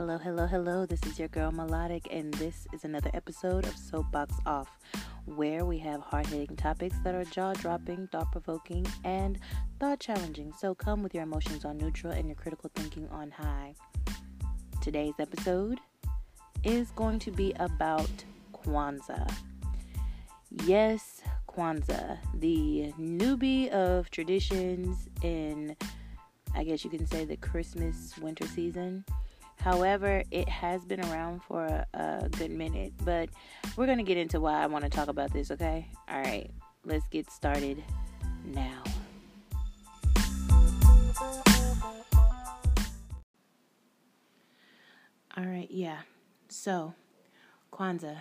Hello, hello, hello. This is your girl Melodic, and this is another episode of Soapbox Off, where we have hard hitting topics that are jaw dropping, thought provoking, and thought challenging. So come with your emotions on neutral and your critical thinking on high. Today's episode is going to be about Kwanzaa. Yes, Kwanzaa, the newbie of traditions in, I guess you can say, the Christmas winter season. However, it has been around for a, a good minute, but we're going to get into why I want to talk about this, okay? All right, let's get started now. All right, yeah. So, Kwanzaa.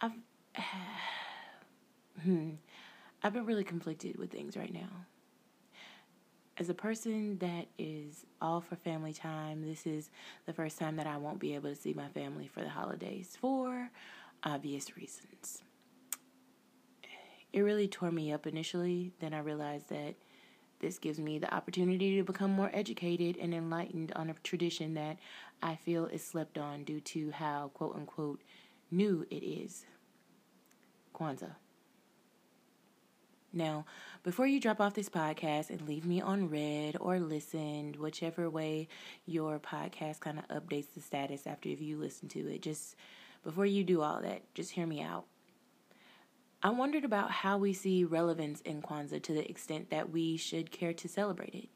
I've hmm, I've been really conflicted with things right now. As a person that is all for family time, this is the first time that I won't be able to see my family for the holidays for obvious reasons. It really tore me up initially. Then I realized that this gives me the opportunity to become more educated and enlightened on a tradition that I feel is slept on due to how quote unquote new it is. Kwanzaa. Now, before you drop off this podcast and leave me on read or listened, whichever way your podcast kind of updates the status after you listen to it, just before you do all that, just hear me out. I wondered about how we see relevance in Kwanzaa to the extent that we should care to celebrate it.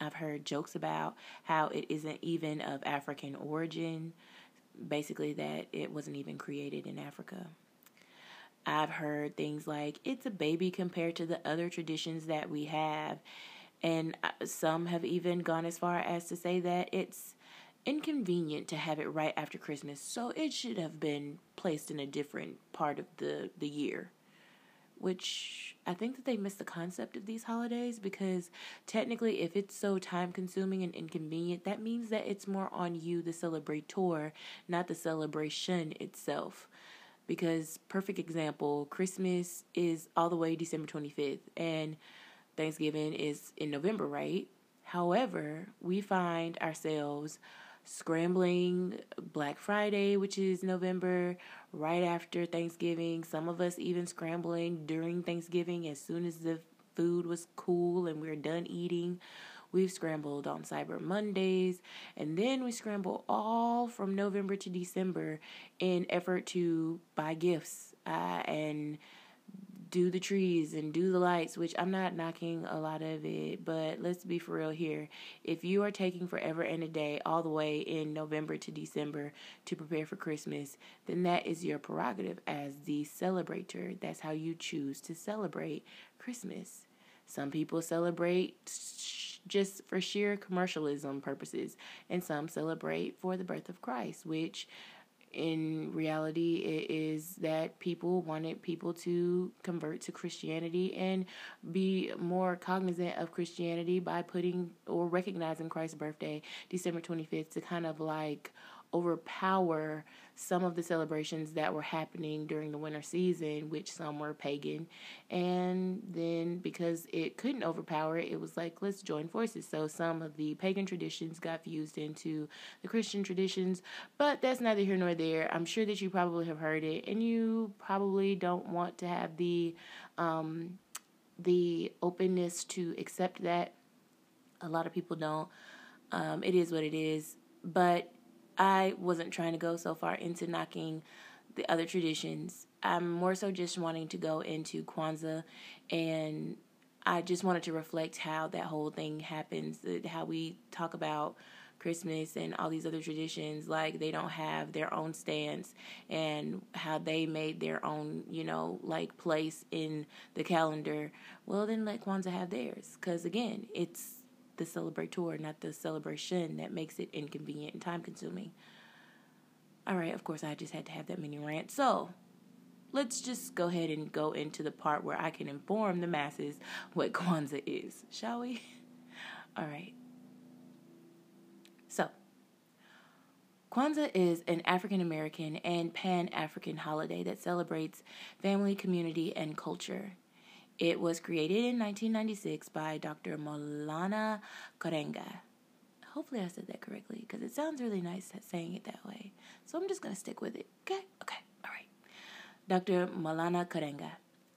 I've heard jokes about how it isn't even of African origin, basically, that it wasn't even created in Africa. I've heard things like it's a baby compared to the other traditions that we have. And uh, some have even gone as far as to say that it's inconvenient to have it right after Christmas, so it should have been placed in a different part of the, the year. Which I think that they miss the concept of these holidays because technically, if it's so time consuming and inconvenient, that means that it's more on you, the celebrator, not the celebration itself because perfect example christmas is all the way december 25th and thanksgiving is in november right? However we find ourselves scrambling black friday which is november right after thanksgiving. Some of us even scrambling during thanksgiving as soon as the food was cool and we are done eating We've scrambled on Cyber Mondays, and then we scramble all from November to December in effort to buy gifts uh, and do the trees and do the lights, which I'm not knocking a lot of it, but let's be for real here. If you are taking forever and a day all the way in November to December to prepare for Christmas, then that is your prerogative as the celebrator. That's how you choose to celebrate Christmas. Some people celebrate just for sheer commercialism purposes, and some celebrate for the birth of Christ, which in reality it is that people wanted people to convert to Christianity and be more cognizant of Christianity by putting or recognizing Christ's birthday December 25th to kind of like overpower some of the celebrations that were happening during the winter season, which some were pagan. And then because it couldn't overpower it, it was like, let's join forces. So some of the pagan traditions got fused into the Christian traditions, but that's neither here nor there. I'm sure that you probably have heard it, and you probably don't want to have the um, the openness to accept that. A lot of people don't. Um, it is what it is, but I wasn't trying to go so far into knocking the other traditions. I'm more so just wanting to go into Kwanzaa and I just wanted to reflect how that whole thing happens, uh, how we talk about Christmas and all these other traditions, like they don't have their own stance and how they made their own, you know, like place in the calendar. Well, then let Kwanzaa have theirs. Because again, it's the celebrator, not the celebration that makes it inconvenient and time consuming. All right, of course, I just had to have that mini rant. So, let's just go ahead and go into the part where I can inform the masses what Kwanzaa is, shall we? All right. So, Kwanzaa is an African American and Pan African holiday that celebrates family, community, and culture. It was created in 1996 by Dr. Maulana Karenga. Hopefully, I said that correctly because it sounds really nice saying it that way. So I'm just going to stick with it. Okay? Okay. All right. Dr. Maulana Karenga,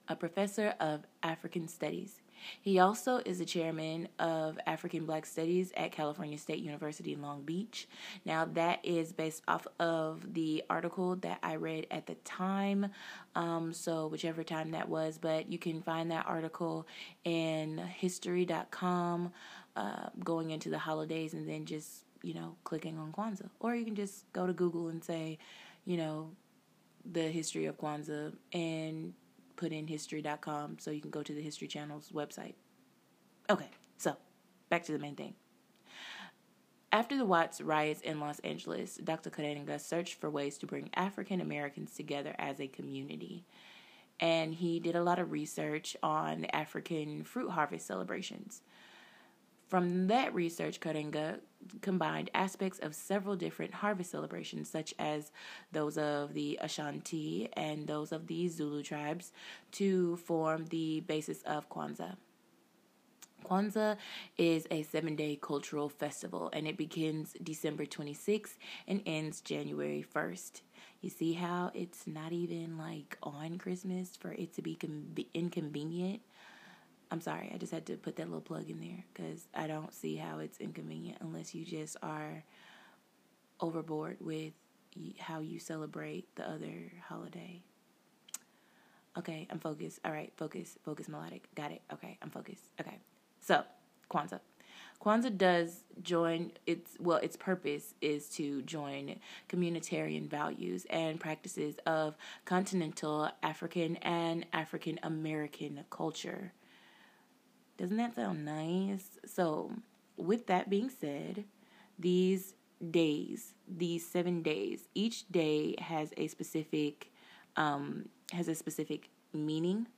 a professor of African Studies. He also is the chairman of African Black Studies at California State University in Long Beach. Now, that is based off of the article that I read at the time, um, so whichever time that was, but you can find that article in history.com uh, going into the holidays and then just, you know, clicking on Kwanzaa. Or you can just go to Google and say, you know, the history of Kwanzaa and put in history.com so you can go to the History Channel's website. Okay, so back to the main thing. After the Watts riots in Los Angeles, Dr. Karenga searched for ways to bring African Americans together as a community. And he did a lot of research on African fruit harvest celebrations. From that research, Karenga combined aspects of several different harvest celebrations, such as those of the Ashanti and those of the Zulu tribes, to form the basis of Kwanzaa. Kwanzaa is a seven day cultural festival and it begins December 26th and ends January 1st. You see how it's not even like on Christmas for it to be con- inconvenient? I'm sorry, I just had to put that little plug in there because I don't see how it's inconvenient unless you just are overboard with how you celebrate the other holiday. Okay, I'm focused. All right, focus, focus, melodic. Got it. Okay, I'm focused. Okay, so Kwanzaa. Kwanzaa does join its well, its purpose is to join communitarian values and practices of continental African and African American culture. Doesn't that sound nice? So, with that being said, these days, these seven days, each day has a specific um, has a specific meaning.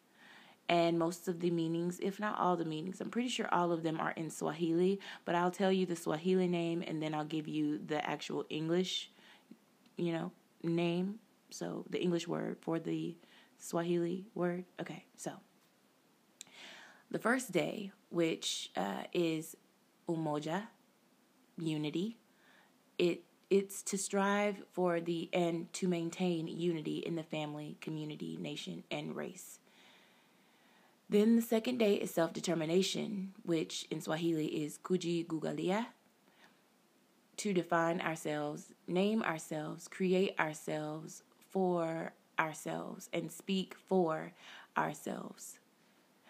And most of the meanings, if not all the meanings, I'm pretty sure all of them are in Swahili, but I'll tell you the Swahili name and then I'll give you the actual English, you know, name. So the English word for the Swahili word. Okay, so the first day, which uh, is umoja, unity, it it's to strive for the and to maintain unity in the family, community, nation, and race. Then the second day is self determination, which in Swahili is kujigugalia, to define ourselves, name ourselves, create ourselves for ourselves, and speak for ourselves.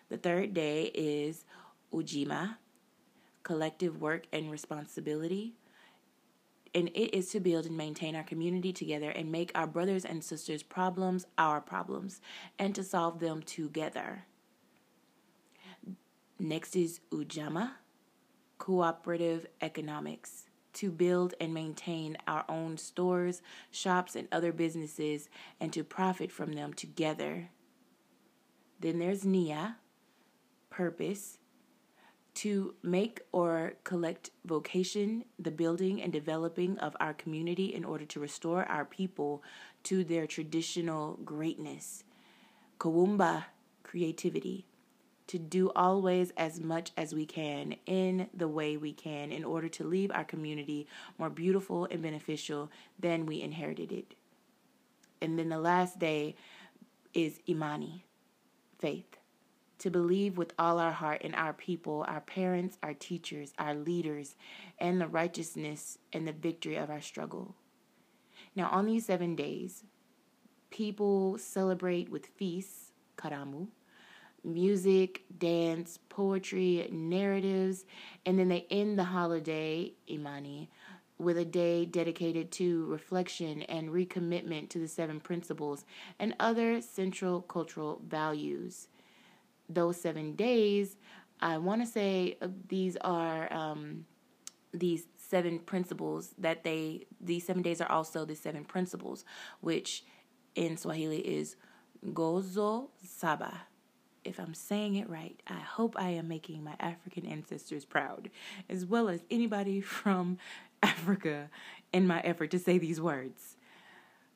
The third day is Ujima, collective work and responsibility. And it is to build and maintain our community together and make our brothers and sisters' problems our problems and to solve them together. Next is Ujamaa, cooperative economics to build and maintain our own stores, shops, and other businesses and to profit from them together. Then there's Nia, purpose to make or collect vocation, the building and developing of our community in order to restore our people to their traditional greatness. Kuumba, creativity, to do always as much as we can in the way we can in order to leave our community more beautiful and beneficial than we inherited it. And then the last day is Imani, faith to believe with all our heart in our people, our parents, our teachers, our leaders, and the righteousness and the victory of our struggle. Now, on these seven days, people celebrate with feasts, karamu, music, dance, poetry, narratives, and then they end the holiday, imani, with a day dedicated to reflection and recommitment to the seven principles and other central cultural values those seven days, I want to say uh, these are um, these seven principles that they, these seven days are also the seven principles, which in Swahili is Nguzo Saba. If I'm saying it right, I hope I am making my African ancestors proud, as well as anybody from Africa in my effort to say these words.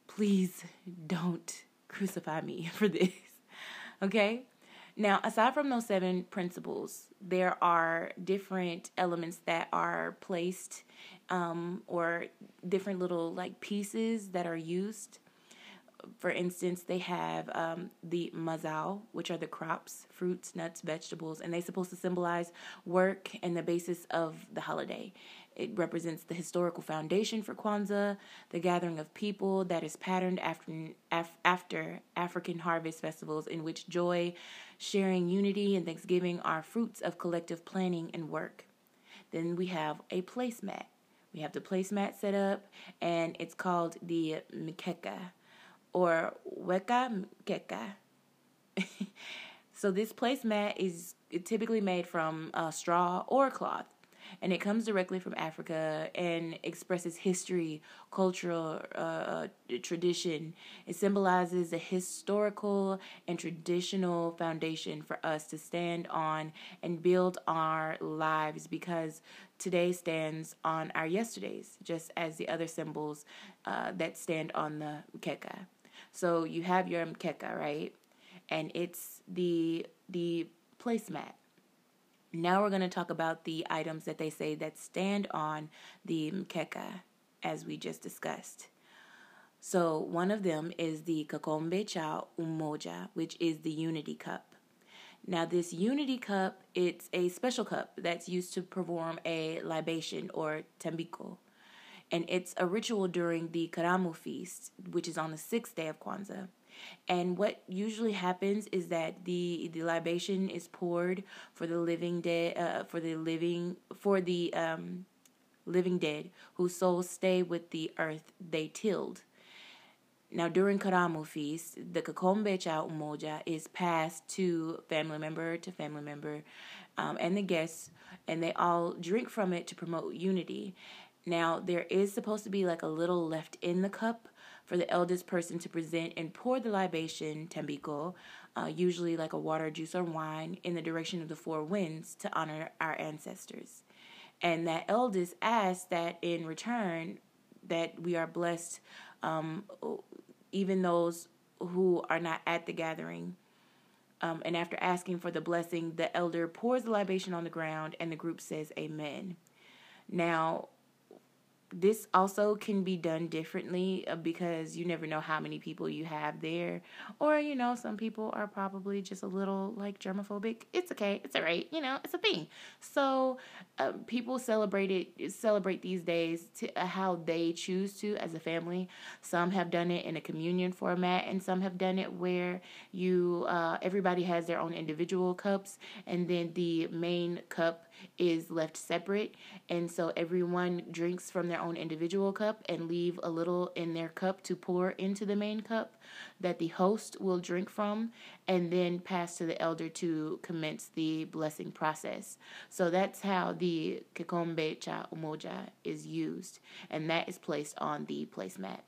Please don't crucify me for this. Okay? Now, aside from those seven principles, there are different elements that are placed um, or different little like pieces that are used. For instance, they have um, the mazao, which are the crops, fruits, nuts, vegetables, and they're supposed to symbolize work and the basis of the holiday. It represents the historical foundation for Kwanzaa, the gathering of people that is patterned after, after African harvest festivals in which joy, sharing, unity, and thanksgiving are fruits of collective planning and work. Then we have a placemat. We have the placemat set up, and it's called the mkeka or weka mkeka. so this placemat is typically made from uh, straw or cloth and it comes directly from Africa and expresses history, cultural uh, tradition. It symbolizes a historical and traditional foundation for us to stand on and build our lives because today stands on our yesterdays, just as the other symbols uh, that stand on the mkeka. So you have your mkeka, right? And it's the the placemat now we're going to talk about the items that they say that stand on the mkeka, as we just discussed. So one of them is the Kikombe cha Umoja, which is the unity cup. Now this unity cup, it's a special cup that's used to perform a libation or tambiko. And it's a ritual during the Karamu feast, which is on the sixth day of Kwanzaa. And what usually happens is that the the libation is poured for the living dead, uh, for the living for the um, living dead whose souls stay with the earth they tilled. Now, during Karamu feast, the Kikombe cha Umoja is passed to family member to family member um, and the guests, and they all drink from it to promote unity. Now, there is supposed to be like a little left in the cup for the eldest person to present and pour the libation, tambiko, uh, usually like a water, juice, or wine, in the direction of the four winds to honor our ancestors. And that eldest asks that in return that we are blessed, um, even those who are not at the gathering. Um, and after asking for the blessing, the elder pours the libation on the ground, and the group says, Amen. Now, this also can be done differently uh, because you never know how many people you have there. Or you know some people are probably just a little like germophobic. It's okay. It's all right. You know it's a thing. So uh, people celebrate it celebrate these days to uh, how they choose to as a family. Some have done it in a communion format and some have done it where you uh, everybody has their own individual cups and then the main cup is left separate. And so everyone drinks from their own individual cup and leave a little in their cup to pour into the main cup that the host will drink from and then pass to the elder to commence the blessing process. So that's how the Kikombe cha umoja is used, and that is placed on the placemat.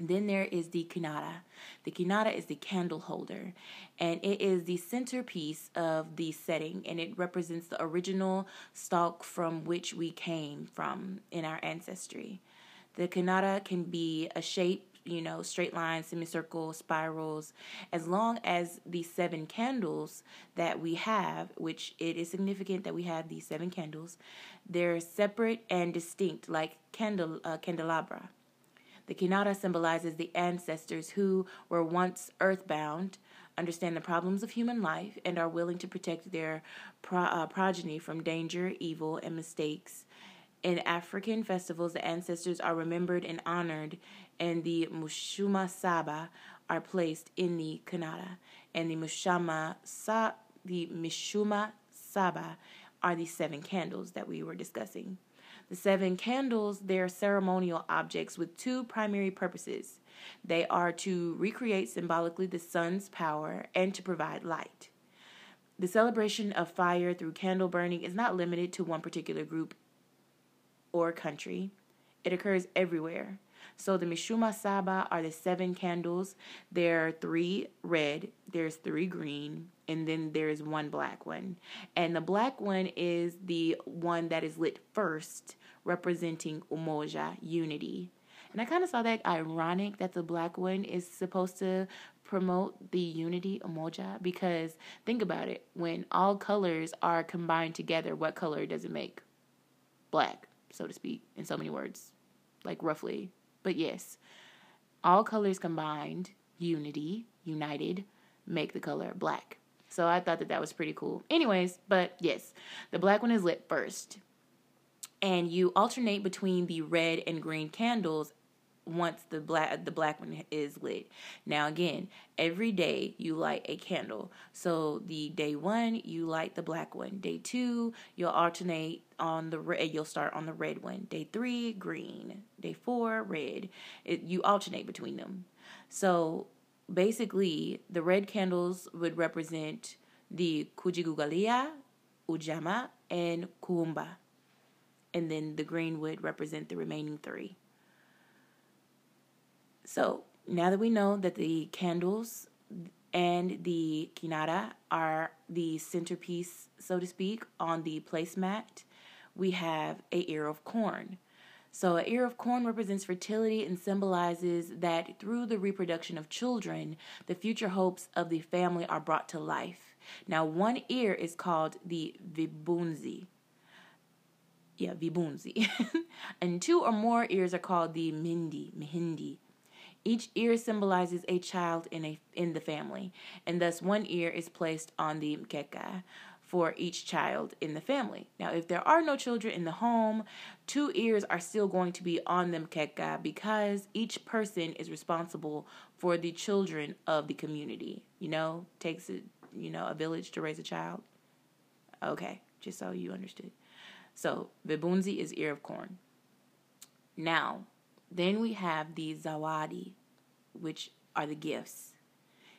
Then there is the kinara. The kinara is the candle holder, and it is the centerpiece of the setting, and it represents the original stalk from which we came from in our ancestry. The kinara can be a shape, you know, straight lines, semicircle, spirals, as long as the seven candles that we have, which it is significant that we have these seven candles, they're separate and distinct, like candle uh, candelabra. The Kinara symbolizes the ancestors who were once earthbound, understand the problems of human life, and are willing to protect their pro- uh, progeny from danger, evil, and mistakes. In African festivals, the ancestors are remembered and honored, and the Mushuma Saba are placed in the Kinara, and the Mushama Sa- the Mishuma Saba are the seven candles that we were discussing. The seven candles, they're ceremonial objects with two primary purposes. They are to recreate symbolically the sun's power and to provide light. The celebration of fire through candle burning is not limited to one particular group or country. It occurs everywhere. So the Mishuma Saba are the seven candles. There are three red, there's three green, and then there's one black one. And the black one is the one that is lit first, representing Umoja, unity. And I kind of saw that ironic that the black one is supposed to promote the unity umoja because think about it when all colors are combined together what color does it make black so to speak in so many words like roughly but yes all colors combined unity united make the color black. So i thought that that was pretty cool. Anyways but yes the black one is lit first. And you alternate between the red and green candles once the black the black one is lit. Now again, every day you light a candle. So the day 1 you light the black one. Day 2 you'll alternate on the red you'll start on the red one. Day 3 green. Day 4 red. It, you alternate between them. So basically the red candles would represent the Kujigugalia, Ujamaa and Kuumba. And then the green would represent the remaining 3. So now that we know that the candles and the kinara are the centerpiece, so to speak, on the placemat, we have a ear of corn. So, an ear of corn represents fertility and symbolizes that through the reproduction of children, the future hopes of the family are brought to life. Now, one ear is called the vibunzi. Yeah, vibunzi. and two or more ears are called the mindi, mihindi. Each ear symbolizes a child in a in the family, and thus one ear is placed on the mkeka for each child in the family. Now, if there are no children in the home, two ears are still going to be on the mkeka because each person is responsible for the children of the community. You know, takes a you know a village to raise a child. Okay, just so you understood. So vibunzi is ear of corn. Now, then we have the zawadi, which are the gifts.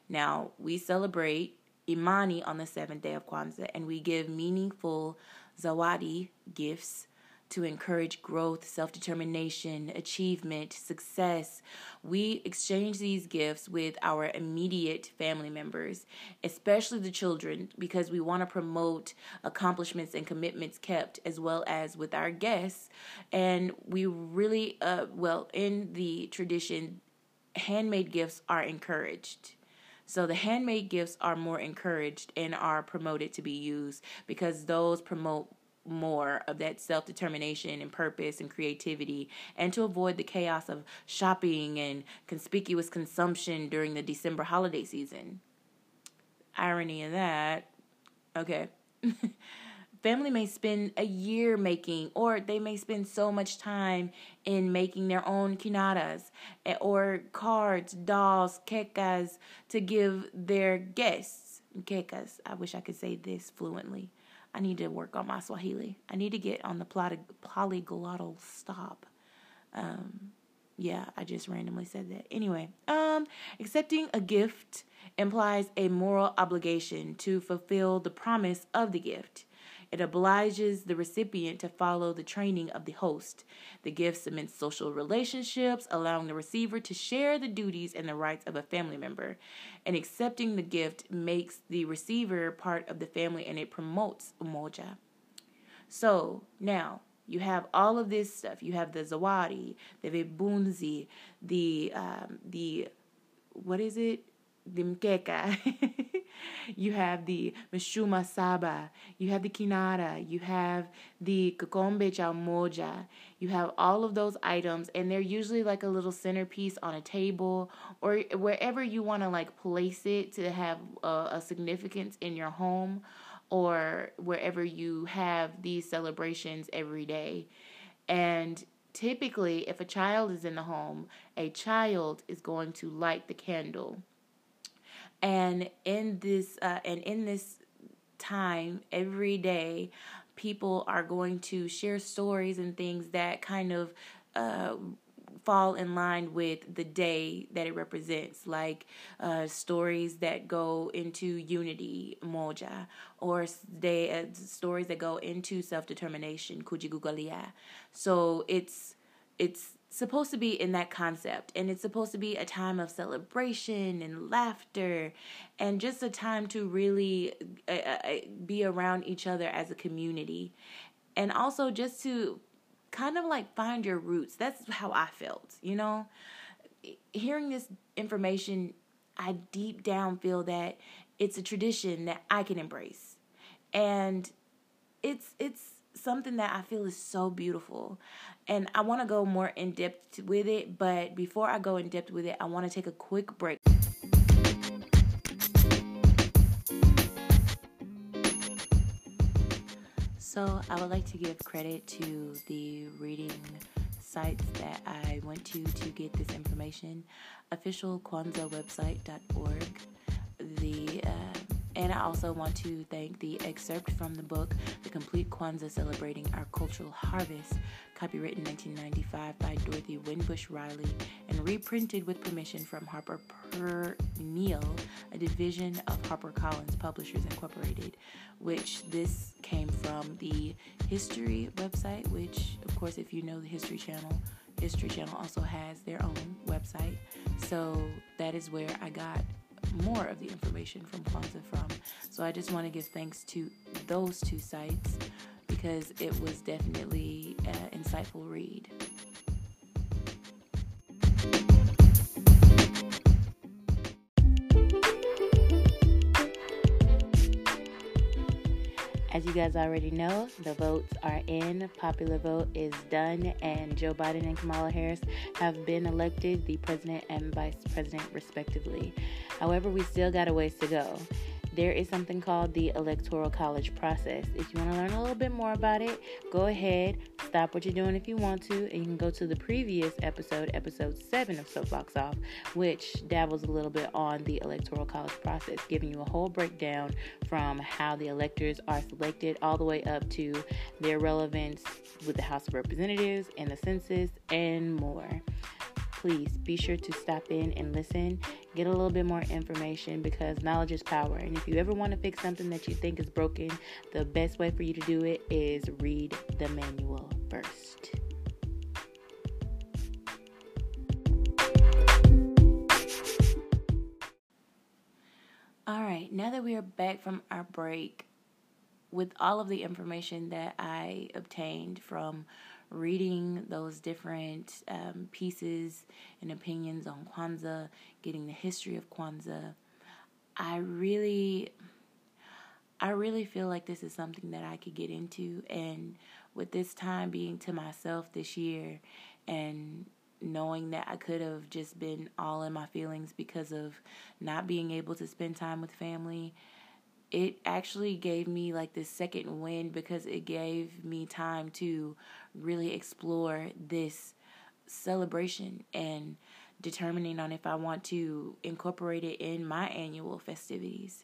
Now, we celebrate Imani on the seventh day of Kwanzaa, and we give meaningful zawadi gifts to encourage growth, self determination, achievement, success. We exchange these gifts with our immediate family members, especially the children, because we want to promote accomplishments and commitments kept, as well as with our guests. And we really, uh, well, in the tradition, handmade gifts are encouraged. So the handmade gifts are more encouraged and are promoted to be used because those promote more of that self determination and purpose and creativity, and to avoid the chaos of shopping and conspicuous consumption during the December holiday season. Irony of that. Okay. Family may spend a year making, or they may spend so much time in making their own kinaras eh, or cards, dolls, kekas to give their guests. Kekas, I wish I could say this fluently. I need to work on my Swahili. I need to get on the poly- polyglottal stop. Um, yeah, I just randomly said that. Anyway, um, accepting a gift implies a moral obligation to fulfill the promise of the gift. It obliges the recipient to follow the training of the host. The gift cements social relationships, allowing the receiver to share the duties and the rights of a family member. And accepting the gift makes the receiver part of the family and it promotes umoja. So now you have all of this stuff. You have the zawadi, the vibunzi, the um, the what is it? The mkeka. you have the Mishuma Saba, you have the Kinara, you have the Kakombe Moja. You have all of those items, and they're usually like a little centerpiece on a table or wherever you want to like place it to have a, a significance in your home or wherever you have these celebrations every day. And typically, if a child is in the home, a child is going to light the candle and in this uh, and in this time every day people are going to share stories and things that kind of uh, fall in line with the day that it represents, like uh, stories that go into unity, moja, or day, uh, stories that go into self determination, kujigugalia. So it's it's supposed to be in that concept and it's supposed to be a time of celebration and laughter and just a time to really uh, uh, be around each other as a community and also just to kind of like find your roots. That's how I felt, you know? Hearing this information, I deep down feel that it's a tradition that I can embrace. And it's it's something that I feel is so beautiful. And I want to go more in depth with it, but before I go in depth with it, I want to take a quick break. So, I would like to give credit to the reading sites that I went to to get this information. Official website.org, and I also want to thank the excerpt from the book, The Complete Kwanzaa Celebrating Our Cultural Harvest, copywritten 1995 by Dorothy Winbush Riley and reprinted with permission from Harper Perennial, a division of HarperCollins Publishers Incorporated, which this came from the History website, which, of course, if you know the History Channel, History Channel also has their own website. So that is where I got more of the information from Kwanzaa from. So I just want to give thanks to those two sites because it was definitely an insightful read. As you guys already know, the votes are in. Popular vote is done, and Joe Biden and Kamala Harris have been elected the president and vice president, respectively. However, we still got a ways to go there is something called the Electoral College process. If you want to learn a little bit more about it, go ahead, stop what you're doing if you want to, and you can go to the previous episode, episode 7 of Soapbox Off, which dabbles a little bit on the Electoral College process, giving you a whole breakdown from how the electors are selected all the way up to their relevance with the House of Representatives and the census and more please be sure to stop in and listen, get a little bit more information because knowledge is power. And if you ever want to fix something that you think is broken, the best way for you to do it is read the manual first. All right, now that we are back from our break, with all of the information that I obtained from reading those different um, pieces and opinions on Kwanzaa, getting the history of Kwanzaa, I really, I really feel like this is something that I could get into. And with this time being to myself this year and knowing that I could have just been all in my feelings because of not being able to spend time with family it actually gave me like this second wind because it gave me time to really explore this celebration and determining on if I want to incorporate it in my annual festivities.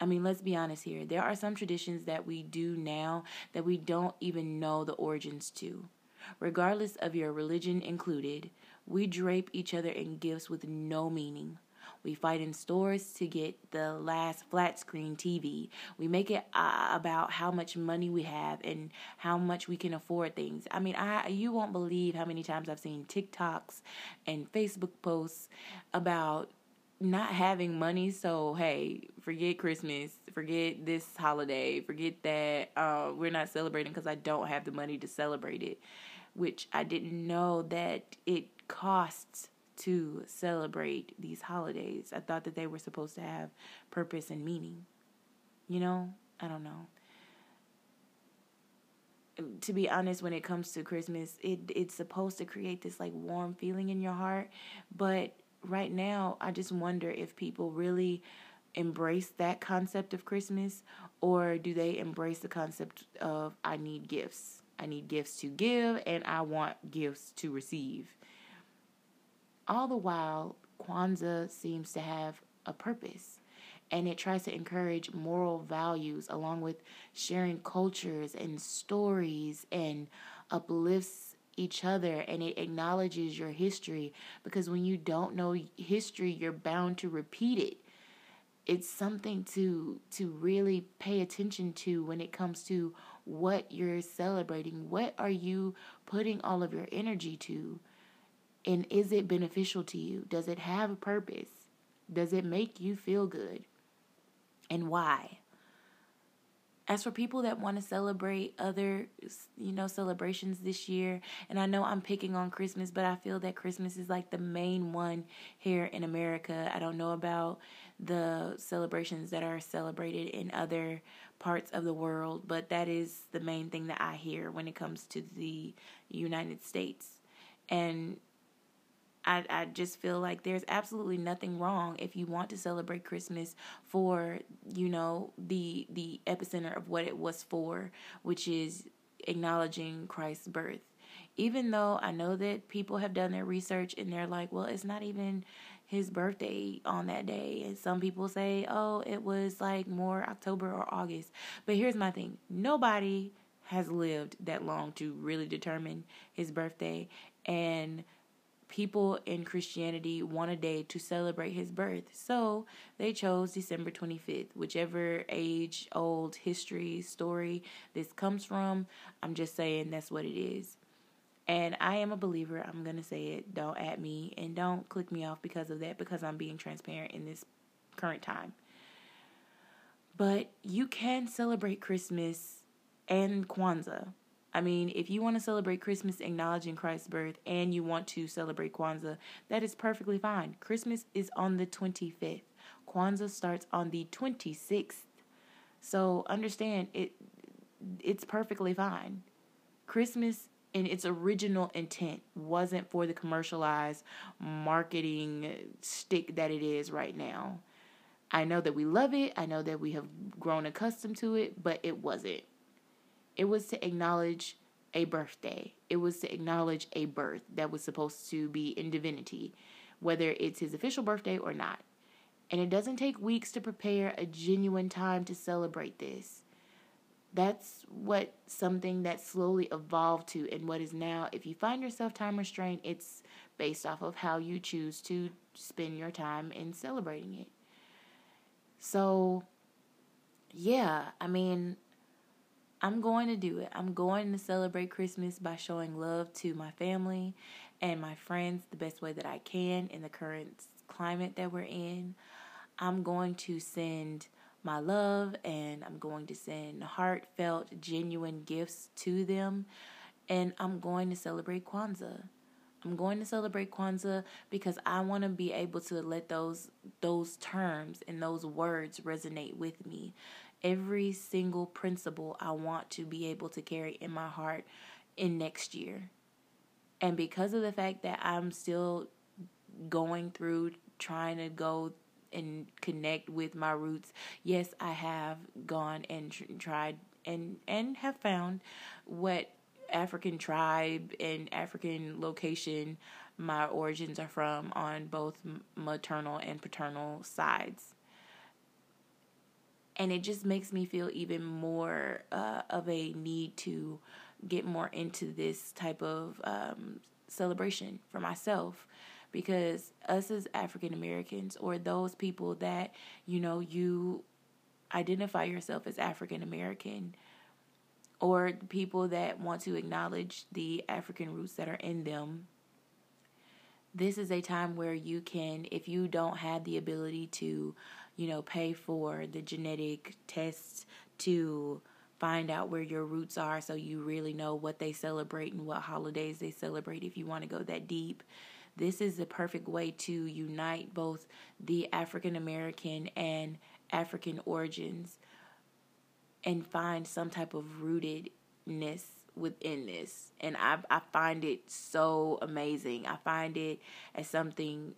I mean, let's be honest here. There are some traditions that we do now that we don't even know the origins to. Regardless of your religion included, we drape each other in gifts with no meaning. We fight in stores to get the last flat screen TV. We make it uh, about how much money we have and how much we can afford things. I mean, I you won't believe how many times I've seen TikToks and Facebook posts about not having money so hey forget christmas forget this holiday forget that uh, we're not celebrating because i don't have the money to celebrate it which i didn't know that it costs to celebrate these holidays. I thought that they were supposed to have purpose and meaning. You know, I don't know. To be honest, when it comes to Christmas, it it's supposed to create this like warm feeling in your heart, but right now I just wonder if people really embrace that concept of Christmas or do they embrace the concept of I need gifts. I need gifts to give and I want gifts to receive. All the while, Kwanzaa seems to have a purpose and it tries to encourage moral values along with sharing cultures and stories and uplifts each other and it acknowledges your history because when you don't know history you're bound to repeat it. It's something to to really pay attention to when it comes to what you're celebrating. What are you putting all of your energy to and is it beneficial to you? Does it have a purpose? Does it make you feel good? And why? as for people that want to celebrate other you know celebrations this year and i know i'm picking on christmas but i feel that christmas is like the main one here in america i don't know about the celebrations that are celebrated in other parts of the world but that is the main thing that i hear when it comes to the united states and I, I just feel like there's absolutely nothing wrong if you want to celebrate Christmas for, you know, the the epicenter of what it was for, which is acknowledging Christ's birth. Even though I know that people have done their research and they're like, well, it's not even his birthday on that day. And some people say, oh, it was like more October or August. But here's my thing nobody has lived that long to really determine his birthday. And people in Christianity want a day to celebrate his birth. So they chose December 25th, whichever age, old history, story this comes from. I'm just saying that's what it is. And I am a believer. I'm going to say it. Don't at me and don't click me off because of that, because I'm being transparent in this current time. But you can celebrate Christmas and Kwanzaa I mean, if you want to celebrate Christmas acknowledging Christ's birth and you want to celebrate Kwanzaa, that is perfectly fine. Christmas is on the 25th. Kwanzaa starts on the 26th. So understand it it's perfectly fine. Christmas in its original intent wasn't for the commercialized marketing stick that it is right now. I know that we love it. I know that we have grown accustomed to it, but it wasn't. It was to acknowledge a birthday. It was to acknowledge a birth that was supposed to be in divinity, whether it's his official birthday or not. And it doesn't take weeks to prepare a genuine time to celebrate this. That's what something that slowly evolved to, and what is now, if you find yourself time restrained, it's based off of how you choose to spend your time in celebrating it. So, yeah, I mean, I'm going to do it. I'm going to celebrate Christmas by showing love to my family and my friends the best way that I can in the current climate that we're in. I'm going to send my love and I'm going to send heartfelt, genuine gifts to them. And I'm going to celebrate Kwanzaa. I'm going to celebrate Kwanzaa because I want to be able to let those those terms and those words resonate with me every single principle I want to be able to carry in my heart in next year. And because of the fact that I'm still going through trying to go and connect with my roots, yes, I have gone and tr- tried and and have found what African tribe and African location my origins are from on both maternal and paternal sides and it just makes me feel even more uh, of a need to get more into this type of um, celebration for myself. Because us as African Americans or those people that you know you identify yourself as African American or people that want to acknowledge the African roots that are in them this is a time where you can if you don't have the ability to you know, pay for the genetic tests to find out where your roots are so you really know what they celebrate and what holidays they celebrate if you want to go that deep. This is the perfect way to unite both the African American and African origins and find some type of rootedness within this. And I I find it so amazing. I find it as something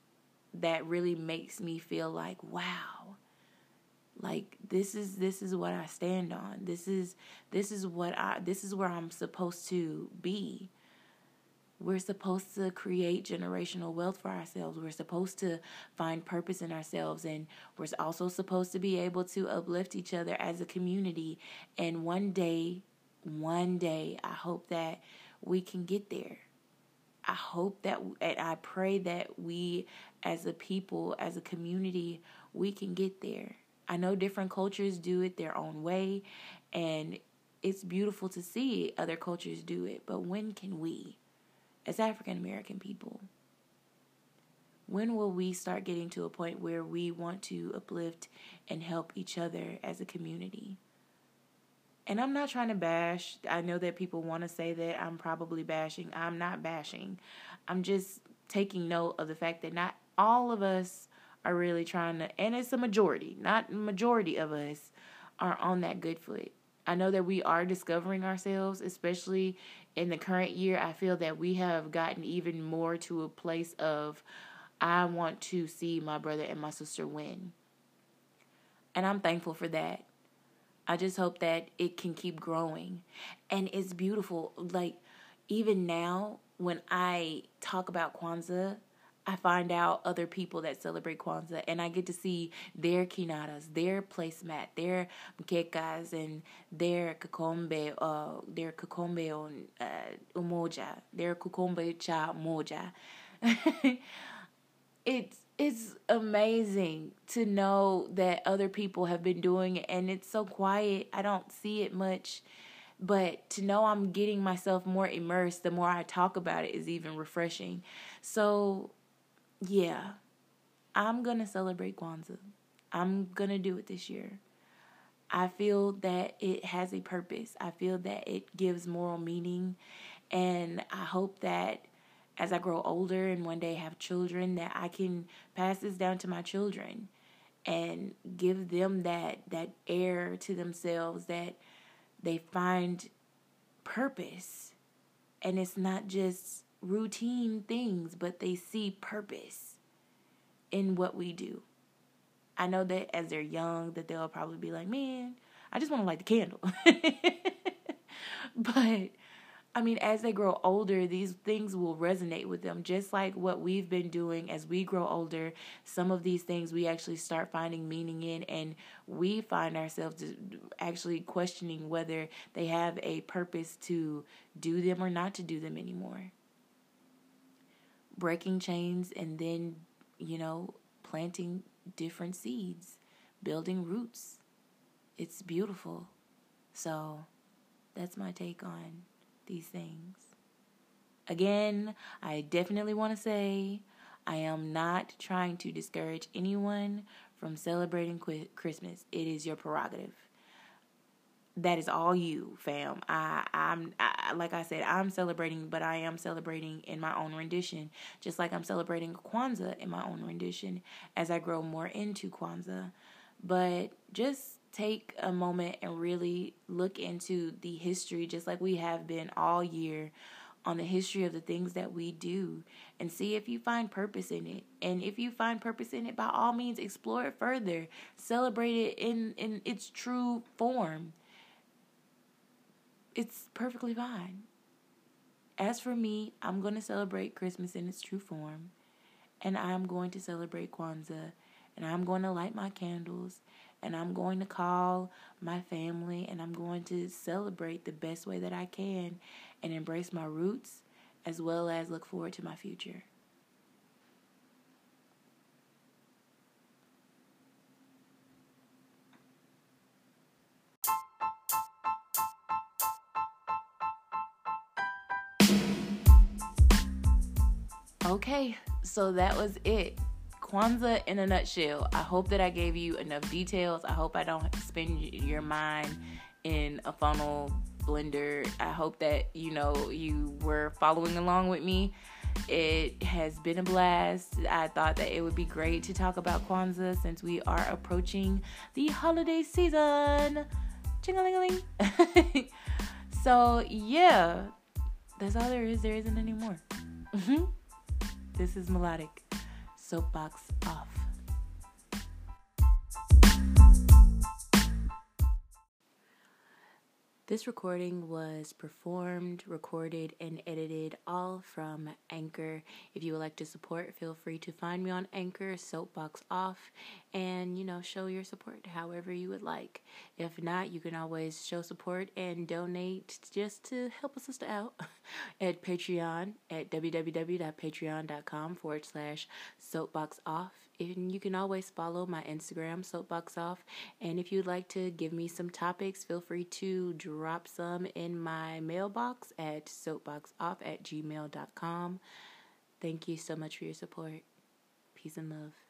that really makes me feel like, wow. Like this is this is what I stand on. This is this is what I this is where I'm supposed to be. We're supposed to create generational wealth for ourselves. We're supposed to find purpose in ourselves. And we're also supposed to be able to uplift each other as a community. And one day, one day, I hope that we can get there. I hope that, and I pray that we as a people, as a community, we can get there. I know different cultures do it their own way, and it's beautiful to see other cultures do it, but when can we, as African American people, when will we start getting to a point where we want to uplift and help each other as a community? And I'm not trying to bash. I know that people want to say that I'm probably bashing. I'm not bashing. I'm just taking note of the fact that not all of us are really trying to, and it's a majority, not majority of us are on that good foot. I know that we are discovering ourselves, especially in the current year. I feel that we have gotten even more to a place of, I want to see my brother and my sister win. And I'm thankful for that. I just hope that it can keep growing. And it's beautiful. Like, even now, when I talk about Kwanzaa, I find out other people that celebrate Kwanzaa and I get to see their kinaras, their placemat, their mkekas, and their kikombe, uh, their kikombe on uh, umoja, their kikombe cha moja. it's it's amazing to know that other people have been doing it and it's so quiet. I don't see it much. But to know I'm getting myself more immersed, the more I talk about it is even refreshing. So yeah, I'm going to celebrate Kwanzaa. I'm going to do it this year. I feel that it has a purpose. I feel that it gives moral meaning. And I hope that as I grow older and one day have children, that I can pass this down to my children and give them that that air to themselves that they find purpose and it's not just routine things, but they see purpose in what we do. I know that as they're young, that they'll probably be like, man, I just want to light the candle. but I mean, as they grow older, these things will resonate with them, just like what we've been doing as we grow older. Some of these things we actually start finding meaning in, and we find ourselves actually questioning whether they have a purpose to do them or not to do them anymore breaking chains and then, you know, planting different seeds, building roots. It's beautiful. So that's my take on these things. Again, I definitely want to say I am not trying to discourage anyone from celebrating Christmas. It is your prerogative that is all you, fam. I, I'm, I, like I said, I'm celebrating, but I am celebrating in my own rendition, just like I'm celebrating Kwanzaa in my own rendition as I grow more into Kwanzaa. But just take a moment and really look into the history, just like we have been all year, on the history of the things that we do and see if you find purpose in it. And if you find purpose in it, by all means, explore it further, celebrate it in, in its true form it's perfectly fine. As for me, I'm going to celebrate Christmas in its true form, and I'm going to celebrate Kwanzaa, and I'm going to light my candles, and I'm going to call my family, and I'm going to celebrate the best way that I can and embrace my roots as well as look forward to my future. Okay, so that was it. Kwanzaa in a nutshell. I hope that I gave you enough details. I hope I don't spin your mind in a funnel blender. I hope that you know you were following along with me. It has been a blast. I thought that it would be great to talk about Kwanzaa since we are approaching the holiday season. Ching-a-ling-a-ling. so yeah, that's all there is. There isn't any more. Mm-hmm. This is Melodic. Soapbox off. This recording was performed, recorded, and edited all from Anchor. If you would like to support, feel free to find me on Anchor, Soapbox Off, and you know, show your support however you would like. If not, you can always show support and donate just to help a sister out at Patreon at www.patreon.com forward slash soapbox off. And you can always follow my Instagram, Soapbox Off. And if you'd like to give me some topics, feel free to drop some in my mailbox at soapboxoff at gmail.com. Thank you so much for your support. Peace and love.